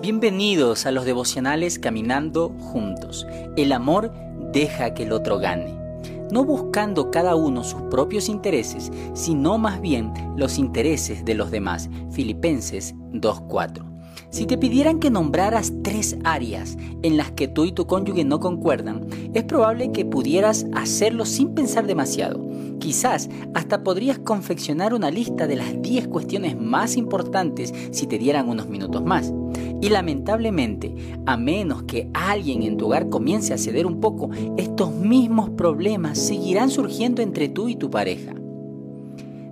Bienvenidos a los devocionales Caminando Juntos. El amor deja que el otro gane. No buscando cada uno sus propios intereses, sino más bien los intereses de los demás. Filipenses 2.4. Si te pidieran que nombraras tres áreas en las que tú y tu cónyuge no concuerdan, es probable que pudieras hacerlo sin pensar demasiado. Quizás hasta podrías confeccionar una lista de las 10 cuestiones más importantes si te dieran unos minutos más. Y lamentablemente, a menos que alguien en tu hogar comience a ceder un poco, estos mismos problemas seguirán surgiendo entre tú y tu pareja.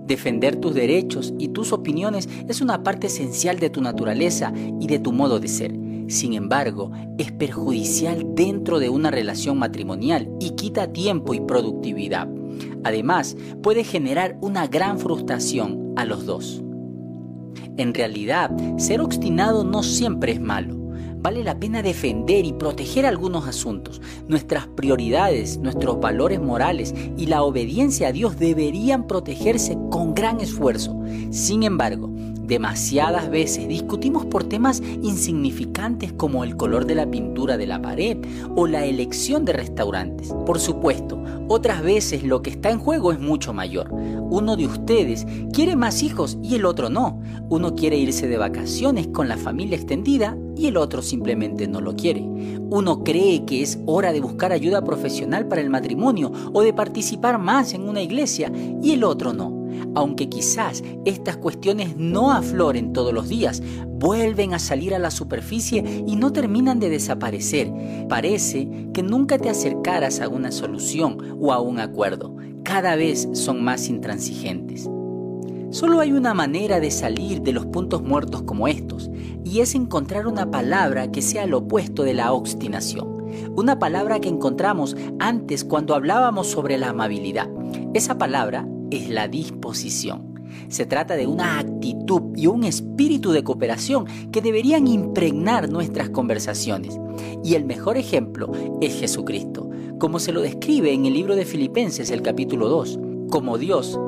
Defender tus derechos y tus opiniones es una parte esencial de tu naturaleza y de tu modo de ser. Sin embargo, es perjudicial dentro de una relación matrimonial y quita tiempo y productividad. Además, puede generar una gran frustración a los dos. En realidad, ser obstinado no siempre es malo vale la pena defender y proteger algunos asuntos. Nuestras prioridades, nuestros valores morales y la obediencia a Dios deberían protegerse con gran esfuerzo. Sin embargo, Demasiadas veces discutimos por temas insignificantes como el color de la pintura de la pared o la elección de restaurantes. Por supuesto, otras veces lo que está en juego es mucho mayor. Uno de ustedes quiere más hijos y el otro no. Uno quiere irse de vacaciones con la familia extendida y el otro simplemente no lo quiere. Uno cree que es hora de buscar ayuda profesional para el matrimonio o de participar más en una iglesia y el otro no aunque quizás estas cuestiones no afloren todos los días, vuelven a salir a la superficie y no terminan de desaparecer. Parece que nunca te acercaras a una solución o a un acuerdo. Cada vez son más intransigentes. Solo hay una manera de salir de los puntos muertos como estos, y es encontrar una palabra que sea lo opuesto de la obstinación. Una palabra que encontramos antes cuando hablábamos sobre la amabilidad. Esa palabra es la disposición. Se trata de una actitud y un espíritu de cooperación que deberían impregnar nuestras conversaciones. Y el mejor ejemplo es Jesucristo, como se lo describe en el libro de Filipenses el capítulo 2. Como Dios,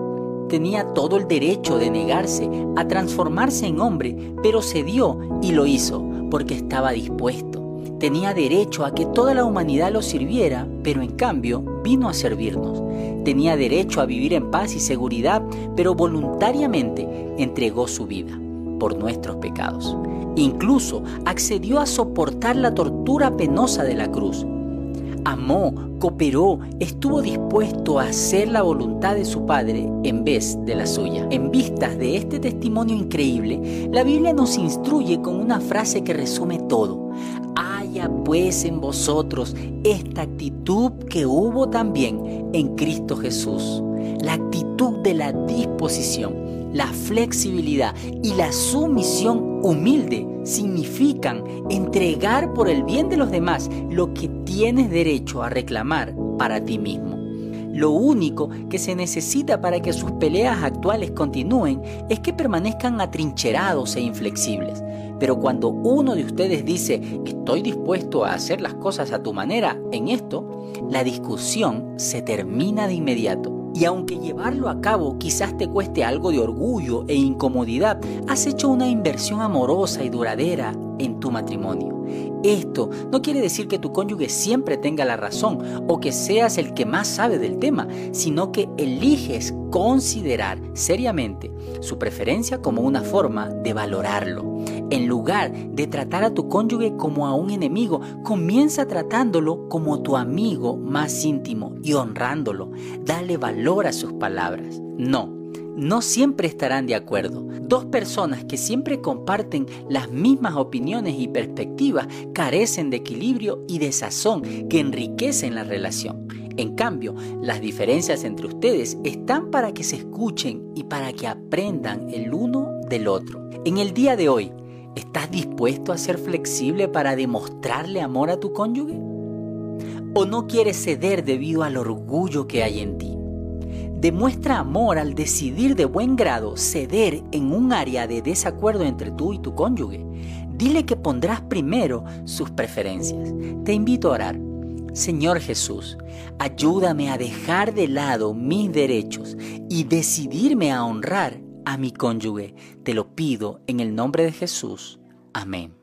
tenía todo el derecho de negarse a transformarse en hombre, pero cedió y lo hizo porque estaba dispuesto. Tenía derecho a que toda la humanidad lo sirviera, pero en cambio vino a servirnos. Tenía derecho a vivir en paz y seguridad, pero voluntariamente entregó su vida por nuestros pecados. Incluso accedió a soportar la tortura penosa de la cruz. Amó, cooperó, estuvo dispuesto a hacer la voluntad de su Padre en vez de la suya. En vistas de este testimonio increíble, la Biblia nos instruye con una frase que resume todo pues en vosotros esta actitud que hubo también en Cristo Jesús. La actitud de la disposición, la flexibilidad y la sumisión humilde significan entregar por el bien de los demás lo que tienes derecho a reclamar para ti mismo. Lo único que se necesita para que sus peleas actuales continúen es que permanezcan atrincherados e inflexibles. Pero cuando uno de ustedes dice, estoy dispuesto a hacer las cosas a tu manera en esto, la discusión se termina de inmediato. Y aunque llevarlo a cabo quizás te cueste algo de orgullo e incomodidad, has hecho una inversión amorosa y duradera en tu matrimonio. Esto no quiere decir que tu cónyuge siempre tenga la razón o que seas el que más sabe del tema, sino que eliges considerar seriamente su preferencia como una forma de valorarlo. En lugar de tratar a tu cónyuge como a un enemigo, comienza tratándolo como tu amigo más íntimo y honrándolo. Dale valor a sus palabras. No, no siempre estarán de acuerdo. Dos personas que siempre comparten las mismas opiniones y perspectivas carecen de equilibrio y de sazón que enriquecen la relación. En cambio, las diferencias entre ustedes están para que se escuchen y para que aprendan el uno del otro. En el día de hoy, ¿estás dispuesto a ser flexible para demostrarle amor a tu cónyuge? ¿O no quieres ceder debido al orgullo que hay en ti? Demuestra amor al decidir de buen grado ceder en un área de desacuerdo entre tú y tu cónyuge. Dile que pondrás primero sus preferencias. Te invito a orar. Señor Jesús, ayúdame a dejar de lado mis derechos y decidirme a honrar a mi cónyuge. Te lo pido en el nombre de Jesús. Amén.